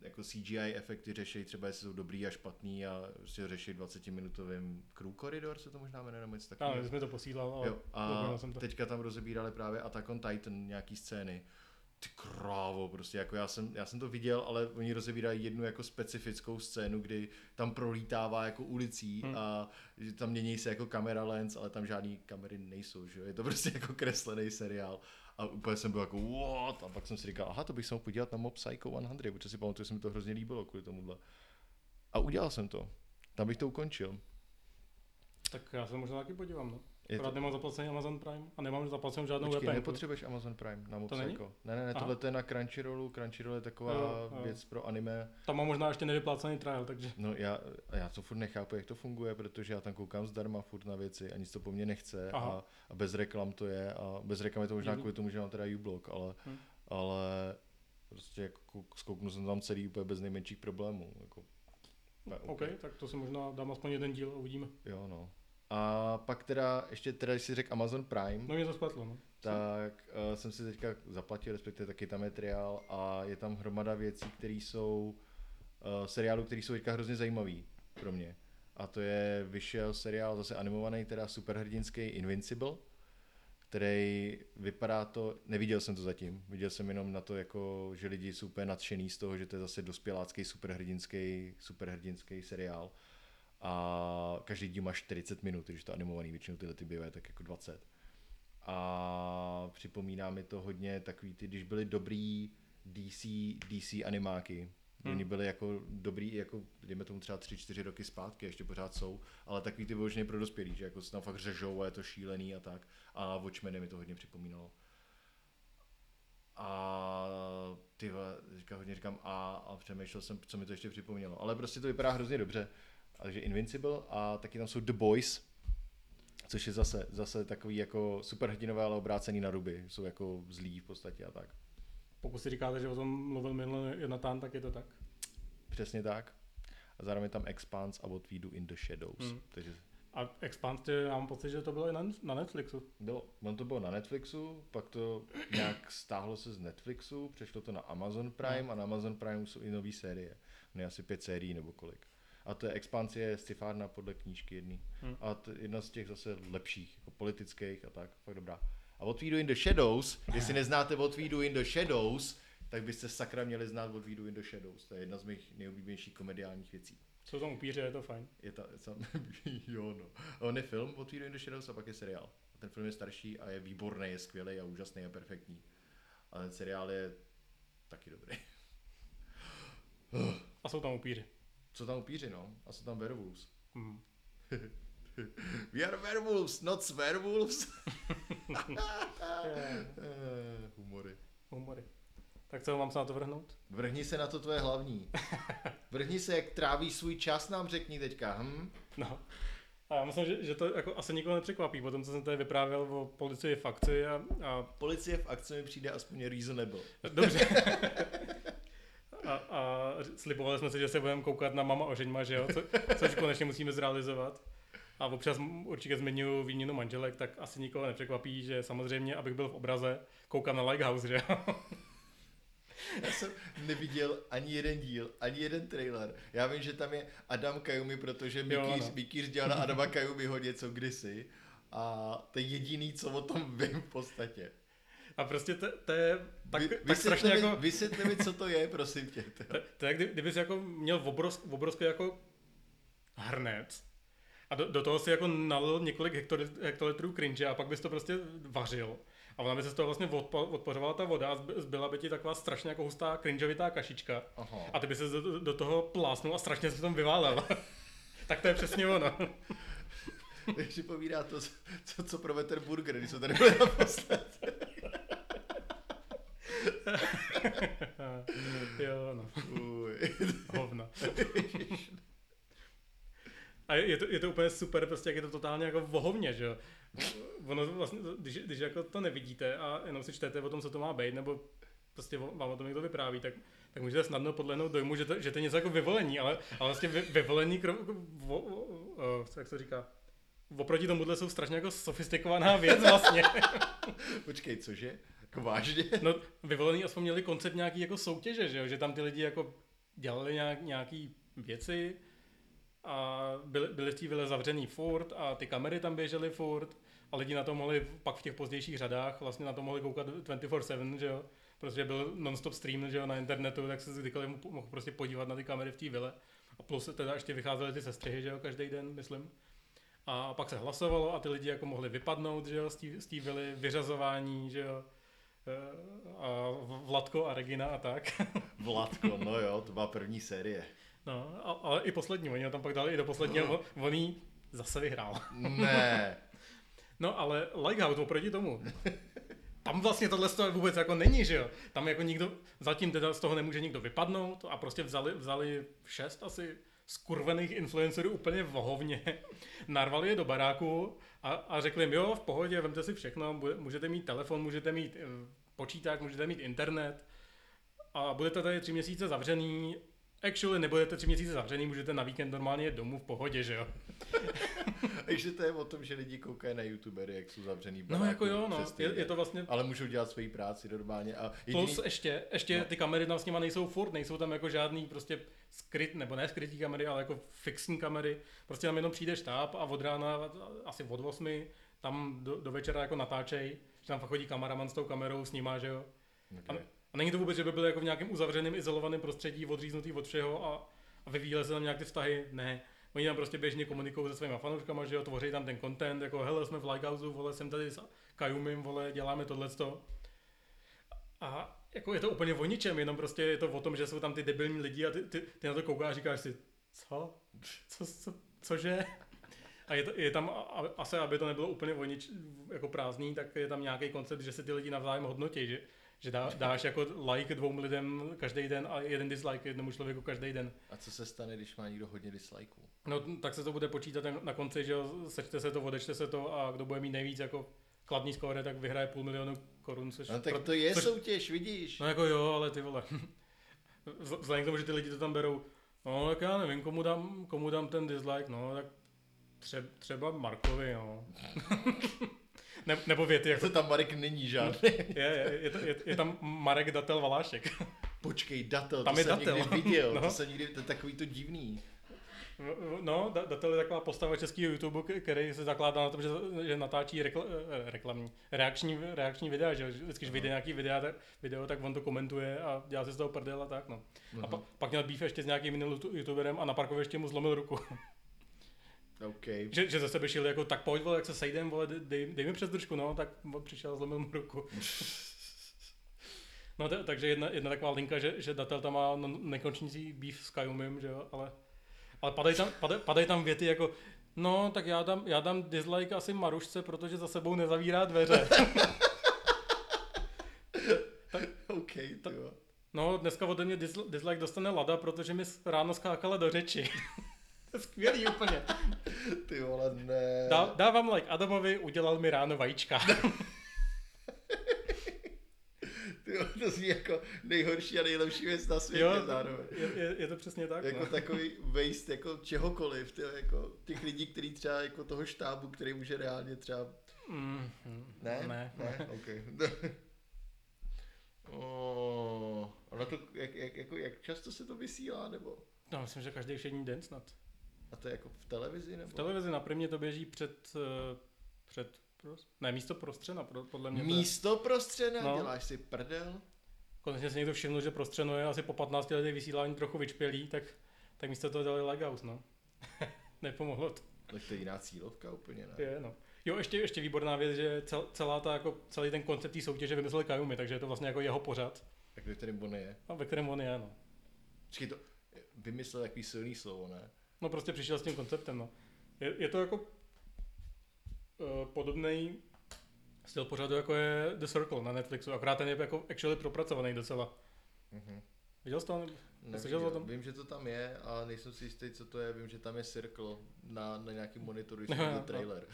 jako CGI efekty řeší třeba, jestli jsou dobrý a špatný a prostě řeší 20 minutovým crew corridor, se to možná jmenuje, nebo něco takového. mi to posílal, ale Jo, a zapomněl jsem to. teďka tam rozebírali právě Attack on Titan, nějaký scény. Ty krávo, prostě jako já jsem, já jsem to viděl, ale oni rozebírají jednu jako specifickou scénu, kdy tam prolítává jako ulicí Hmm. a tam mění se jako kamera lens, ale tam žádný kamery nejsou, že jo? Je to prostě jako kreslený seriál. A úplně jsem byl jako what? A pak jsem si říkal, aha, to bych se mohl podívat na Mob Psycho 100, protože si pamatuju, že se mi to hrozně líbilo kvůli tomuhle. A udělal jsem to. Tam bych to ukončil. Tak já se možná taky podívám, no. Je Akorát to, nemám zaplacený Amazon Prime a nemám zaplacenou žádnou Počkej, VPN. nepotřebuješ Amazon Prime na Mob To není? Psycho. Ne, ne, ne, tohle to je na Crunchyrollu. Crunchyroll je taková Jo, jo. věc pro anime. Tam mám možná ještě nevyplácený trial, takže No já, já to furt nechápu, jak to funguje, protože já tam koukám zdarma furt na věci a nic to po mně nechce Aha. a, a, bez reklam to je a bez reklam je to možná kvůli tomu, že mám teda uBlock, ale, Hm. ale prostě jako kouk- zkouknu jsem tam celý úplně bez nejmenších problémů. Jako, OK, tak to si možná dám aspoň jeden díl a uvidíme. Jo no. A pak teda, ještě teda, když si řekl Amazon Prime, No mě to spletlo, no. tak uh, jsem si teďka zaplatil, respektive taky tam je triál a je tam hromada věcí, které jsou, uh, seriálů, které jsou teďka hrozně zajímavý pro mě. A to je, vyšel seriál zase animovaný, teda superhrdinský Invincible, který vypadá to, neviděl jsem to zatím, viděl jsem jenom na to, jako, že lidi jsou úplně nadšený z toho, že to je zase dospělácký superhrdinský, superhrdinský seriál. A každý díl má 40 minut, když to animovaný, většinou tyhle ty bývají tak jako 20 a připomíná mi to hodně takový ty, když byly dobrý DC, DC animáky, Hmm. oni byly jako dobrý, jako dejme tomu třeba 3-4 roky zpátky, ještě pořád jsou, ale takový ty vyloženě pro dospělí, že jako se tam fakt řežou a je to šílený a tak. A Watchmen mi to hodně připomínalo. A ty hodně říkám a, a přemýšlel jsem, co mi to ještě připomnělo. Ale prostě to vypadá hrozně dobře. Takže Invincible a taky tam jsou The Boys, což je zase, zase takový jako superhrdinové, ale obrácený na ruby. Jsou jako zlí v podstatě a tak. Pokud si říkáte, že o tom mluvil minule Jonathan, tak je to tak. Přesně tak. A zároveň je tam Expanse a What We Do in the Shadows. Hmm. Hmm. Takže A Expand, já mám pocit, že to bylo i na, na Netflixu. bylo, on to bylo na Netflixu, pak to nějak stáhlo se z Netflixu, přešlo to na Amazon Prime No. a na Amazon Prime jsou i nové série. Ne asi pět sérií nebo kolik. A to je Expanse je sci-fárna podle knížky jedný. Hmm. A to je jedna z těch zase lepších, jako politických a tak, fakt dobrá. A What We Do in the Shadows, jestli neznáte What We Do in the Shadows, tak byste sakra měli znát What We Do in the Shadows. To je jedna z mých nejoblíbenějších komediálních věcí. Jsou tam upíře, je to fajn. Je to, sam, jo no. On je film What We Do in the Shadows a pak je seriál. A ten film je starší a je výborný, je skvělý a úžasný a perfektní. A ten seriál je taky dobrý. A jsou tam upíři. Co tam upíři, no? A jsou tam werewolves. Hmm. We are werewolves, not werewolves. Humory. Humory. Tak co, mám se na to vrhnout? Vrhni se na to tvoje hlavní. Vrhni se, jak trávíš svůj čas, nám řekni teďka. Hm? No. A já myslím, že, že to jako asi nikoho nepřekvapí, potom co jsem tady vyprávěl o policii v akci a, a Policie v akci mi přijde aspoň reasonable. Dobře. A, a slibovali jsme si, že se budeme koukat na mama ožeňma, že jo? Co, což konečně musíme zrealizovat. A občas určitě zmiňuji výměnu manželek, tak asi nikoho nepřekvapí, že samozřejmě, abych byl v obraze, koukám na Lighthouse, že jo? Já jsem neviděl ani jeden díl, ani jeden trailer. Já vím, že tam je Adam Kajumi, protože Mikýř, no. Mikýř dělal na Adama Kajumiho něco kdysi. A to je jediný, co o tom vím v podstatě. A prostě to, to je tak, Vy, tak strašně mi, jako... vysvětli mi, co to je, prosím tě. To, to je, kdy, kdybys jako měl obrovsk, obrovský jako hrnec a do, do toho si jako nalil několik hektolitrů cringe a pak bys to prostě vařil. A ona by se z toho vlastně odpa, odpořovala ta voda a zby- zbyla by ti taková strašně jako hustá cringeovitá kašička. Aha. A ty by se do, do toho plásnul a strašně se tam vyválel. tak to je přesně ono. Mi připomíná to, co, co pro Veter Burger, když jsme tady byli naposled. jo, no. Uj. Hovna. A je to, je to úplně super, prostě jak je to totálně jako vohovně, že jo. Ono vlastně, když, když jako to nevidíte a jenom si čtete o tom, co to má být, nebo prostě vám o tom někdo vypráví, tak, tak můžete snadno podlehnout dojmu, že to, že to je něco jako vyvolení, ale, ale vlastně vy, vyvolení, krom, vo, vo, o, jak se říká, oproti tomuhle jsou strašně jako sofistikovaná věc vlastně. Počkej, cože? Jako vážně? No, vyvolený aspoň měli koncept nějaký jako soutěže, že, jo? že tam ty lidi jako dělali nějak, nějaký věci a byli, byli v té vile zavřený furt a ty kamery tam běžely furt a lidi na to mohli pak v těch pozdějších řadách vlastně na to mohli koukat 24-7, že jo? Protože byl non-stop stream že jo, na internetu, tak se kdykoliv mo- mohl prostě podívat na ty kamery v té vile. A plus teda ještě vycházely ty sestřihy, že jo, každý den, myslím. A pak se hlasovalo a ty lidi jako mohli vypadnout, že jo, z té vily, vyřazování, že jo. Eh, A Vladko a Regina a tak. Vladko, no jo, to byla první série. No, a- ale i poslední, oni ho tam pak dali i do posledního, on, on jí zase vyhrál. Ne. No ale Lighthouse oproti tomu. Tam vlastně tohle vůbec jako není, že jo. Tam jako nikdo, zatím teda z toho nemůže nikdo vypadnout a prostě vzali, vzali šest asi skurvených influencerů úplně vohovně, narvali je do baráku a, a řekli jim, jo, v pohodě, vemte si všechno, můžete mít telefon, můžete mít eh, počítač, můžete mít internet a budete tady tři měsíce zavřený, actually nebudete tři měsíce zavřený, můžete na víkend normálně jet domů v pohodě, že jo. Takže to je o tom, že lidi koukají na youtubery, jak jsou zavřený v No baráku jako jo, no, je, je to vlastně Ale můžou dělat svoji práci normálně. A jediný... Plus ještě, ještě No. ty kamery tam s nima nejsou furt, nejsou tam jako žádný prostě skryt, nebo ne skrytý kamery, ale jako fixní kamery. Prostě tam jenom přijde štáb a od rána asi od 8 tam do, do večera jako natáčej, že tam fakt chodí kameraman s tou kamerou s nima, že jo. A, Okay. a není to vůbec, že by byly jako v nějakém uzavřeném, izolovaném prostředí, odříznutý od všeho a, a vyvíjely se tam nějak ty vztahy, ne. Oni tam prostě běžně komunikují se svými fanouškama, že jo, tvoří tam ten content, jako hele, jsme v Lighthouse, vole, jsem tady s Kajumim, vole, děláme tohleto. A jako je to úplně o ničem, jenom prostě je to o tom, že jsou tam ty debilní lidi a ty, ty, ty na to koukáš a říkáš si, co? Co, co cože? A je, to, je tam, a- a- asi aby to nebylo úplně o nič, jako prázdný, tak je tam nějaký koncept, že se ty lidi navzájem hodnotí, že, že dá, dáš jako like dvou lidem každý den a jeden dislike jednomu člověku každý den. A co se stane, když má někdo hodně dislikeů? No tak se to bude počítat na- konci, že sečte se to, odečte se to a kdo bude mít nejvíc jako kladný skóre, tak vyhraje půl milionu korun, což... No tak pro- to je což, soutěž, vidíš? No jako jo, ale ty vole. Vz- Vzhledem k tomu, že ty lidi to tam berou, no tak já nevím, komu dám, komu dám ten dislike, no tak tře, třeba Markovi, no. ne, nebo věty, jako To tam Marek není žádný. je, je, je, to, je, je, tam Marek Datel Valášek. Počkej, datel, Tam to je jsem datel. někdy viděl, No. to jsem někdy, to je takový to divný. No, Da- Datel je taková postava českého YouTube, který se zakládá na tom, že, že natáčí rekla, eh, reklamní, reakční, reakční videa, že vždycky, když vyjde nějaký videa, tak, video, tak on to komentuje a dělá si z toho prdel a tak, no. A pa, pak měl býv ještě s nějakým jiným youtu- youtuberem a na parkovišti mu zlomil ruku. OK. že, že ze sebe šili jako, tak pojď, vole, jak se sejdem, vole, dej, dej mi přes držku, no, tak přišel a zlomil mu ruku. No t- takže jedna, jedna taková linka, že, že Datel tam má no- nekončící býv s Kajumim, že jo, ale, ale padají tam, padají, padají tam věty jako, no, tak já dám, já dám dislike asi Marušce, protože za sebou nezavírá dveře. OK, jo. No, dneska ode mě disl- dislike dostane Lada, protože mi ráno skákala do řeči. to je skvělý úplně. Ty vole, ne. Dá, dávám like Adamovi, udělal mi ráno vajíčka. Ty vole, to zní jako nejhorší a nejlepší věc na světě jo, zároveň. je, je, je, to přesně tak. Jako no. takový waste jako čehokoliv, ty, jako těch lidí, který třeba jako toho štábu, který může reálně třeba... Mm, Ne? Ne, ne? OK. oh, ono to, jak, jak, jako, jak často se to vysílá, nebo? No, myslím, že každý všední den snad. A to je jako v televizi, nebo? V televizi na primě to běží před, eh, před pros- ne, místo prostřena, pro- podle mě. to je- Místo prostřena, No. děláš si prdel? Konečně si někdo všiml, že prostřeno je asi po 15 letech vysílání trochu vyčpělý, tak, tak místo toho dali Leghouse, no. Nepomohlo to. Tak to je jiná cílovka úplně, ne? Je, no. Jo, ještě, ještě výborná věc, že cel, celá ta, jako, celý ten koncept té soutěže vymyslel Kajumi, takže je to vlastně jako jeho pořad, Tak ve kterém on je? a ve kterém on je, no. Počkej, to vymyslel takový silný slovo, ne? No prostě přišel s tím konceptem, no. Je, je to jako podobný styl pořadu, jako je The Circle na Netflixu, akorát ten je jako actually propracovaný docela. Mhm. Viděl jsi to? Neviděl. o tom? Vím, že to tam je, ale nejsem si jistý, co to je. Vím, že tam je Circle na, na nějaký monitoru, když jsem trailer.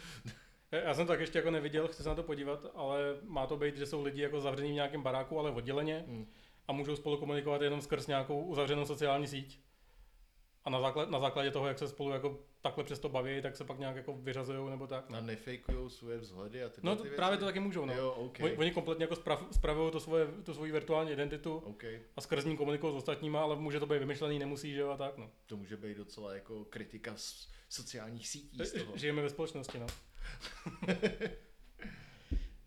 Já já jsem to tak ještě jako neviděl, chci se na to podívat, ale má to být, že jsou lidi jako zavření v nějakém baráku, ale odděleně Hmm. a můžou spolu komunikovat jenom skrz nějakou uzavřenou sociální síť. A na, základ, na základě toho, jak se spolu jako takhle přesto baví, tak se pak nějak jako vyřazují nebo tak. A nefakujou svoje vzhledy a tyhle No ty věci? právě to taky můžou, no. Jo, OK. Oni, oni kompletně jako sprav, spravují to svoje, tu svoji virtuální identitu OK. a skrz ní komunikují s ostatníma, ale může to být vymyšlený, nemusí, že jo, a tak, no. To může být docela jako kritika z sociálních sítí z toho. Žijeme ve společnosti, no.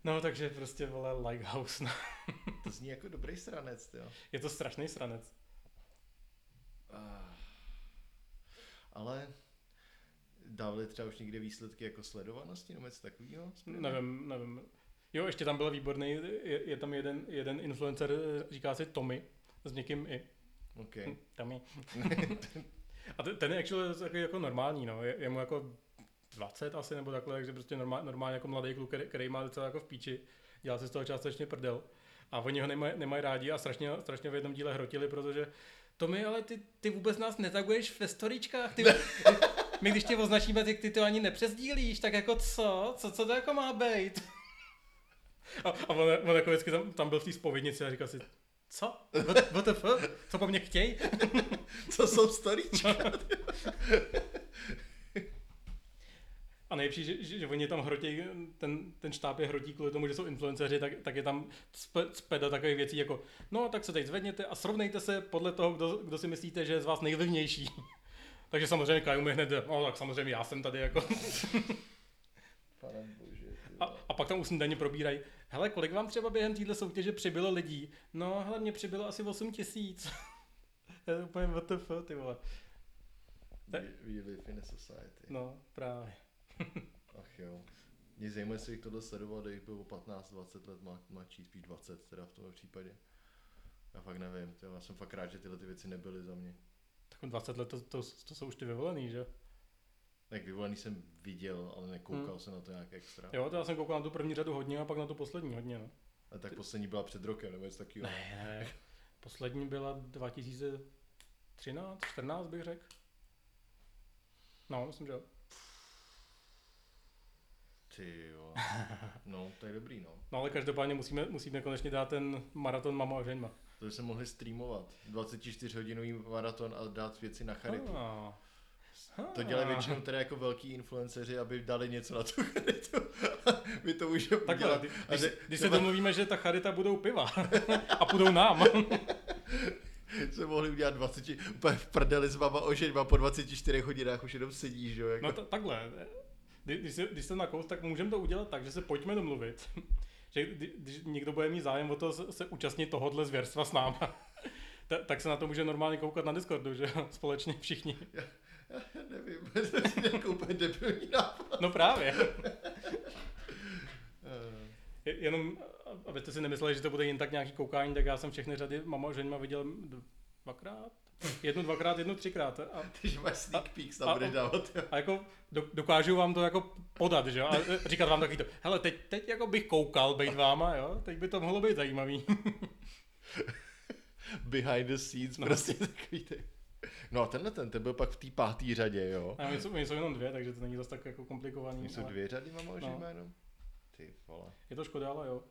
no, takže prostě, vole, Lighthouse, no. To zní jako dobrý stranec, jo. Je to strašný sranec. Ah. Ale dávali třeba už někde výsledky jako sledovanosti nebo něco takového? Nevím, nevím. Jo, ještě tam byl výborný, je, je tam jeden, jeden influencer, říká si Tommy, s někým i. OK. Hm, Tommy. A ten, ten je actually takový jako normální, no. Je, je mu jako 20 asi, nebo takhle, takže prostě normál, normálně jako mladý kluk, který, který má docela jako v píči, dělá si z toho částečně prdel. A oni ho nemají, nemají rádi a strašně, strašně v jednom díle hrotili, protože Tomi, ale ty, ty vůbec nás netaguješ ve storičkách, ty, my když tě označíme, tak ty to ani nepřesdílíš, tak jako co? Co, co to jako má být? A, a on, on jako vždycky tam, tam byl v té spovědnici a říkal si, co? What, what the fuck? Co po mně chtějí? Co jsou storíčka? A nejlepší, že, že, že oni tam hrotí, ten, ten štáb je hrotí kvůli tomu, že jsou influenceři, tak, tak je tam spe, speda takových věcí jako, no tak se teď zvedněte a srovnejte se podle toho, kdo, kdo si myslíte, že je z vás nejvlivnější. Takže samozřejmě Kajumi hned, jde, no tak samozřejmě já jsem tady jako. Pane bože. A, a pak tam usnídaně probírají, hele, kolik vám třeba během téhle soutěže přibylo lidí? No, hele, mě přibylo asi 8 tisíc. Je to úplně WTF, ty vole. We, we live in a society. No, právě. Ach jo. Mě zajímá, jestli bych tohle sledoval, kdybych byl o 15-20 let mlad- mladší, spíš 20 teda v tomhle případě. Já fakt nevím, tyjo, já jsem fakt rád, že tyhle ty věci nebyly za mě. Tak 20 let, to, to, to jsou už ty vyvolený, že? Tak vyvolený jsem viděl, ale nekoukal hmm. jsem na to nějak extra. Jo, to já jsem koukal na tu první řadu hodně a pak na tu poslední hodně, no. A tak poslední byla před rokem, nebo něco takového. Ne, ne. Poslední byla 2013, 14 bych řekl. No, myslím, že jo. Ty jo. No, to je dobrý, no. No ale každopádně musíme, musíme konečně dát ten maraton mama a ženma. To by se mohli streamovat. 24 hodinový maraton a dát věci na charitu. Ah. To dělají většinou teda jako velký influenceři, aby dali něco na tu charitu. My to můžeme Takhle, udělat. když, A že- když se třeba domluvíme, že ta charita budou piva a půjdou nám. jsme mohli udělat 20, úplně v prdeli s váma ožeňma po 24 hodinách už jenom sedíš, jo. Jako. No t- takhle, Kdy- když, se, když jsem na kous, tak můžeme to udělat tak, že se pojďme domluvit. Že kdy- když někdo bude mít zájem o to se, se účastnit tohohle zvěrstva s náma, ta, tak se na to může normálně koukat na Discordu, že jo? společně všichni. Já nevím, to je jako úplně debilní nápad. No právě. Je- Jenom, abyste si nemysleli, že to bude jen tak nějaký koukání, tak já jsem všechny řady Mama a viděl dvakrát. Jednu, dvakrát, jednu, třikrát. A, Ty že máš sneak peeks, tam a- budeš dávat. jo. a jako do, dokážu vám to jako podat, že? A říkat vám taky to, hele, teď, teď jako bych koukal být váma, jo? Teď by to mohlo být zajímavý. behind the scenes, No. prostě takový ty. No a tenhle ten, ten byl pak v té páté řadě, jo. A my jsou, my jsou jenom dvě, takže to není zase tak jako komplikovaný. Oni jsou ale dvě řady, mám No. jméno. Ty vole. Je to škoda, ale jo.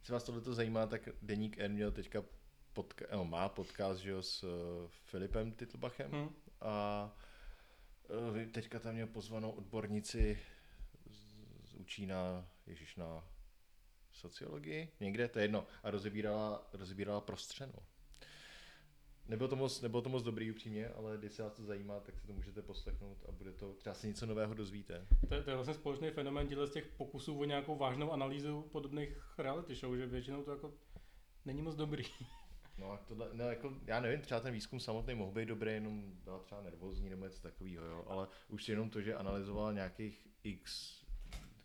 Jestli vás tohle zajímá, tak Deník N měl teďka podka- no, má podcast že jo, s uh, Filipem Titlbachem Hm. a uh, teďka tam měl pozvanou odbornici z, z učí na, ježiš, na sociologii, někde, to je jedno, a rozebírala, rozebírala prostřenu. Nebylo to, moc, nebylo to moc dobrý upřímně, ale když se vás to zajímá, tak si to můžete poslechnout a bude to, třeba se něco nového dozvíte. To, je, to je vlastně společný fenomén těchto z těch pokusů o nějakou vážnou analýzu podobných reality show, že většinou to jako není moc dobrý. No a tohle, no jako, já nevím, třeba ten výzkum samotný mohl být dobrý, jenom byla třeba nervózní nebo něco takového, jo, ale už jenom to, že analyzoval nějakých x,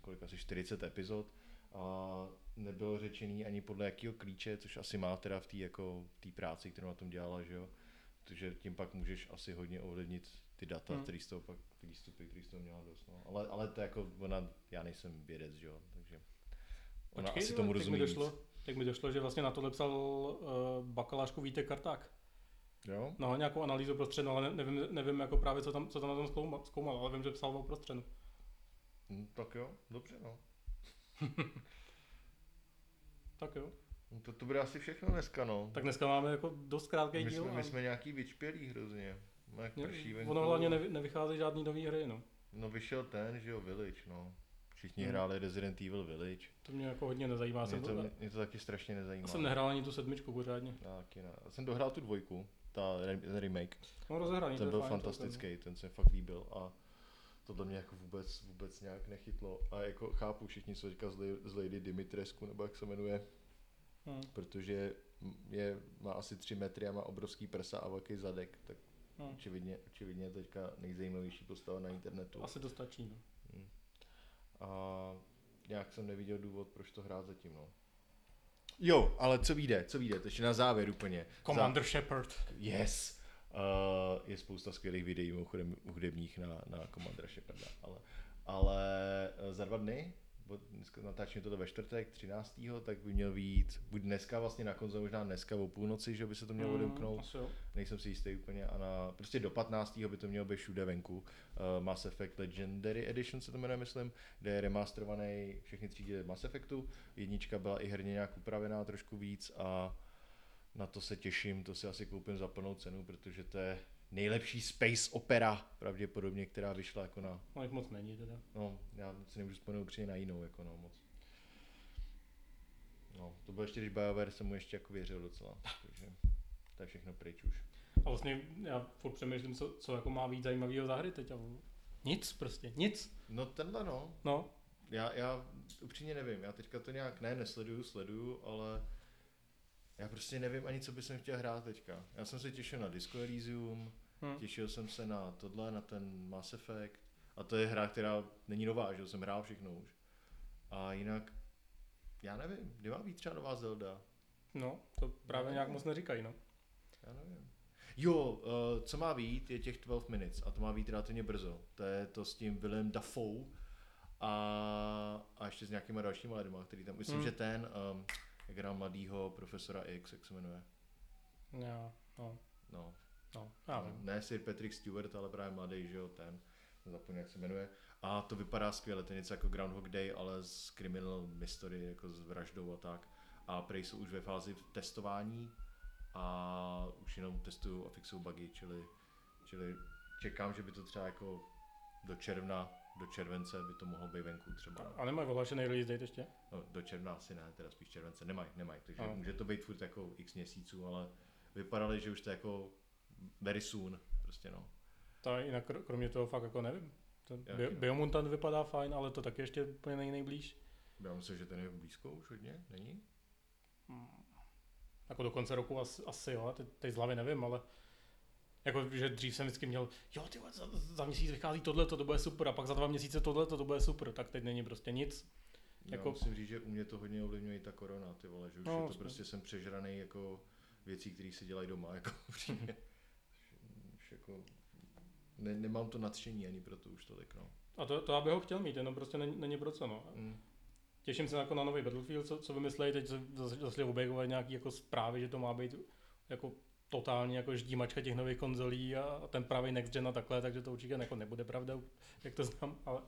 kolik asi 40 epizod a nebylo řečený ani podle jakého klíče, což asi má teda v té jako, té práci, kterou na tom dělala, že jo, protože tím pak můžeš asi hodně ovlivnit ty data, Hmm. který z toho pak, ty výstupy, který z toho měla dost, no. ale, ale to jako, ona, já nejsem vědec, že jo, takže ona Počkej, asi tomu rozumí mi došlo, tak mi došlo, že vlastně na tohle psal uh, bakalářku Vítek Karták. Jo? No, nějakou analýzu prostřednu, ale ne, nevím, nevím jako právě, co tam, co tam na tom zkoumal, zkoumal, ale vím, že psal o prostřednu. Hm, tak jo, dobře, no. Tak jo. No To, to bude asi všechno dneska, no. Tak dneska máme jako dost krátký my, díl. jsme, a- my jsme nějaký vyčpělí hrozně. No, jak prší venku. ono hlavně nevy, nevychází žádný nový hry, no. No vyšel ten, že jo, Village, no. Všichni Hmm. hráli Resident Evil Village. To mě jako hodně nezajímá. Mě to, to, mě, mě to taky strašně já nezajímá. jsem nehrál ani tu sedmičku pořádně. Já taky ne. Já jsem dohrál tu dvojku, ta re- ten remake. No rozehraný, to ten byl fajn, fantastický, ten se mi fakt líbil a tohle mě jako vůbec, vůbec nějak nechytlo. A jako chápu, všichni jsou teďka z, Lady- z Lady Dimitrescu, nebo jak se jmenuje, To, hm, protože je, má asi 3 metry a má obrovský prsa a velký zadek, tak hm. očividně, očividně je teďka nejzajímavější postava na internetu. Asi to stačí, no. A nějak jsem neviděl důvod, proč to hrát zatím, no. Jo, ale co vyjde, co vyjde, ještě na závěr úplně. Commander Shepard. Za, yes. Uh, je spousta skvělých videí mimochodem hudebních na, na Commandera Sheparda, ale, ale eh, za dva dny, bo dneska natáčíme tohle ve čtvrtek, 13. tak by měl být, buď dneska vlastně na konzoli, možná dneska o půlnoci, že by se to mělo Hm, odemknout, nejsem si jistý úplně, a na, prostě do 15. by to mělo být všude venku. Uh, Mass Effect Legendary Edition se to jmenuje, myslím, kde je remasterovaný všechny tři díly Mass Effectu. Jednička byla i herně nějak upravená trošku víc a na to se těším, to si asi koupím za plnou cenu, protože to je nejlepší space opera pravděpodobně, která vyšla jako na, No jich moc není teda. no, já si nemůžu vzpomenout upřímně na jinou, jako no, moc. No, to bylo ještě, když BioWare jsem mu ještě jako věřil docela, takže to je všechno pryč už. A vlastně já furt přemýšlím, co, co jako má víc zajímavého za hry teď. A nic prostě, nic. No tenhle no, No, Já, já upřímně nevím, já teďka to nějak ne, nesleduju, sleduju, ale já prostě nevím ani, co bych chtěl hrát teďka. Já jsem se těšil na Disco Elysium, hm. těšil jsem se na tohle, na ten Mass Effect, a to je hra, která není nová, že jsem hrál všechno už. A jinak, já nevím, kdy má být třeba nová Zelda? no, to právě nějak moc neříkají, no. Já nevím. Jo, uh, co má být, je těch 12 minutes a to má být relativně brzo. To je to s tím Willem Dafoe a, a ještě s nějakýma dalšíma lidma, který tam, myslím, Hmm. že ten, um, jak hrál mladýho profesora X, jak se jmenuje. Já, no, No, no, já no, vím. ne Sir Patrick Stewart, ale právě mladý, že jo, ten, zapomněl, jak se jmenuje. A to vypadá skvěle, to je něco jako Groundhog Day, ale s criminal mystery, jako s vraždou a tak. A prej jsou už ve fázi testování a už jenom testují a fixují bugy, čili, čili čekám, že by to třeba jako do června, do července by to mohlo být venku třeba. A nemají ohlašený release date ještě? No, do června asi ne, teda spíš července. Nemají, nemají, takže Ano. může to být furt jako x měsíců, ale vypadaly, že už to jako very soon, prostě no. To jinak kr- kromě toho fakt jako nevím. Ten Jaký Bio- no? Biomutant vypadá fajn, ale to taky ještě úplně není nejblíž. Já myslím, že ten je blízko už hodně, není? Jako do konce roku asi, asi jo, teď, teď z hlavy nevím, ale jako, že dřív jsem vždycky měl, jo, ty za, za měsíc vychází tohle, to bude super, a pak za dva měsíce tohle, to bude super, tak teď není prostě nic. Jako... Jako- Já musím říct, že u mě to hodně ovlivňuje i ta korona, ty vole, že už No, je to vlastně. prostě jsem přežraný jako věcí, které se dělají doma, jako upřímně. už jako ne, nemám to nadšení ani pro to už tolik, no. A to, to já bych ho chtěl mít, jenom prostě není, není pro co, no. Mm. těším se jako na nový Battlefield, co, co vymyslejí, teď se zase zase objevovat nějaký jako zprávy, že to má být jako totálně jako ždímačka těch nových konzolí a, ten pravý next gen a takhle, takže to určitě jako nebude pravda, jak to znám, ale,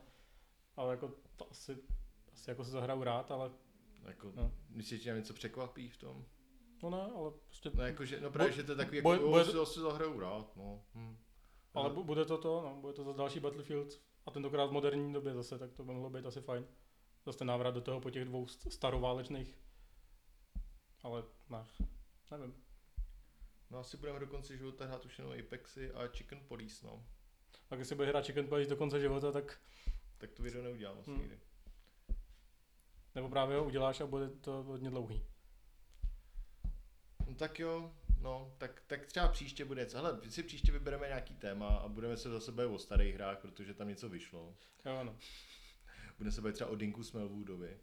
ale jako to asi, asi jako se zahraju rád, ale Jako, No. myslíš, že tě něco překvapí v tom? no ne, ale prostě, No, jako, že, no právě, Bu- že to je takový, jako, bude- bude, to... si zahraju rád, no. Hm. ale No. bu- bude to to, no, bude to zase další Battlefield a tentokrát v moderní době zase, tak to by mohlo být asi fajn. Zase návrat do toho po těch dvou st- staroválečných, ale ne, nevím. No asi budeme do konce života hrát už jenom Apexy a Chicken Police, no. Tak jestli bude hrát Chicken Police do konce života, tak Tak to video neudělám asi Hm. nikdy. nebo právě ho uděláš a bude to hodně dlouhý. No tak jo, no, tak, tak třeba příště bude něco. Hele, si příště vybereme nějaký téma a budeme se zase bavit o starých hrách, protože tam něco vyšlo. Jo, ano. Budeme se bavit třeba o Dinku Smellwoodovi.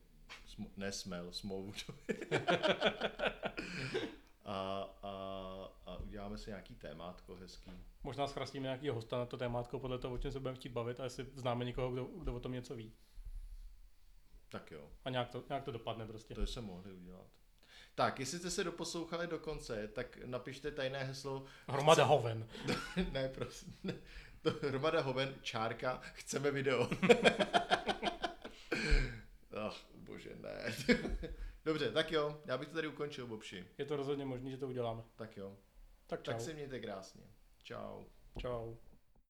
Sm- ne Smell, Smallwoodovi. a, a, a uděláme si nějaký témátko hezký. Možná schrastíme nějaký hosta na to témátko podle toho, o čem se budeme chtít bavit a jestli známe někoho, kdo, kdo o tom něco ví. Tak jo, A nějak to, nějak to dopadne prostě. to jsme mohli udělat. Tak, jestli jste se doposlouchali do konce, tak napište tajné heslo. Hromada hoven. ne, prosím. Ne. To hromada hoven, čárka, chceme video. Ach, bože, ne. Dobře, tak jo, já bych to tady ukončil, Bobši. Je to rozhodně možné, že to uděláme. Tak jo. Tak čau. Tak se mějte krásně. Čau. Čau.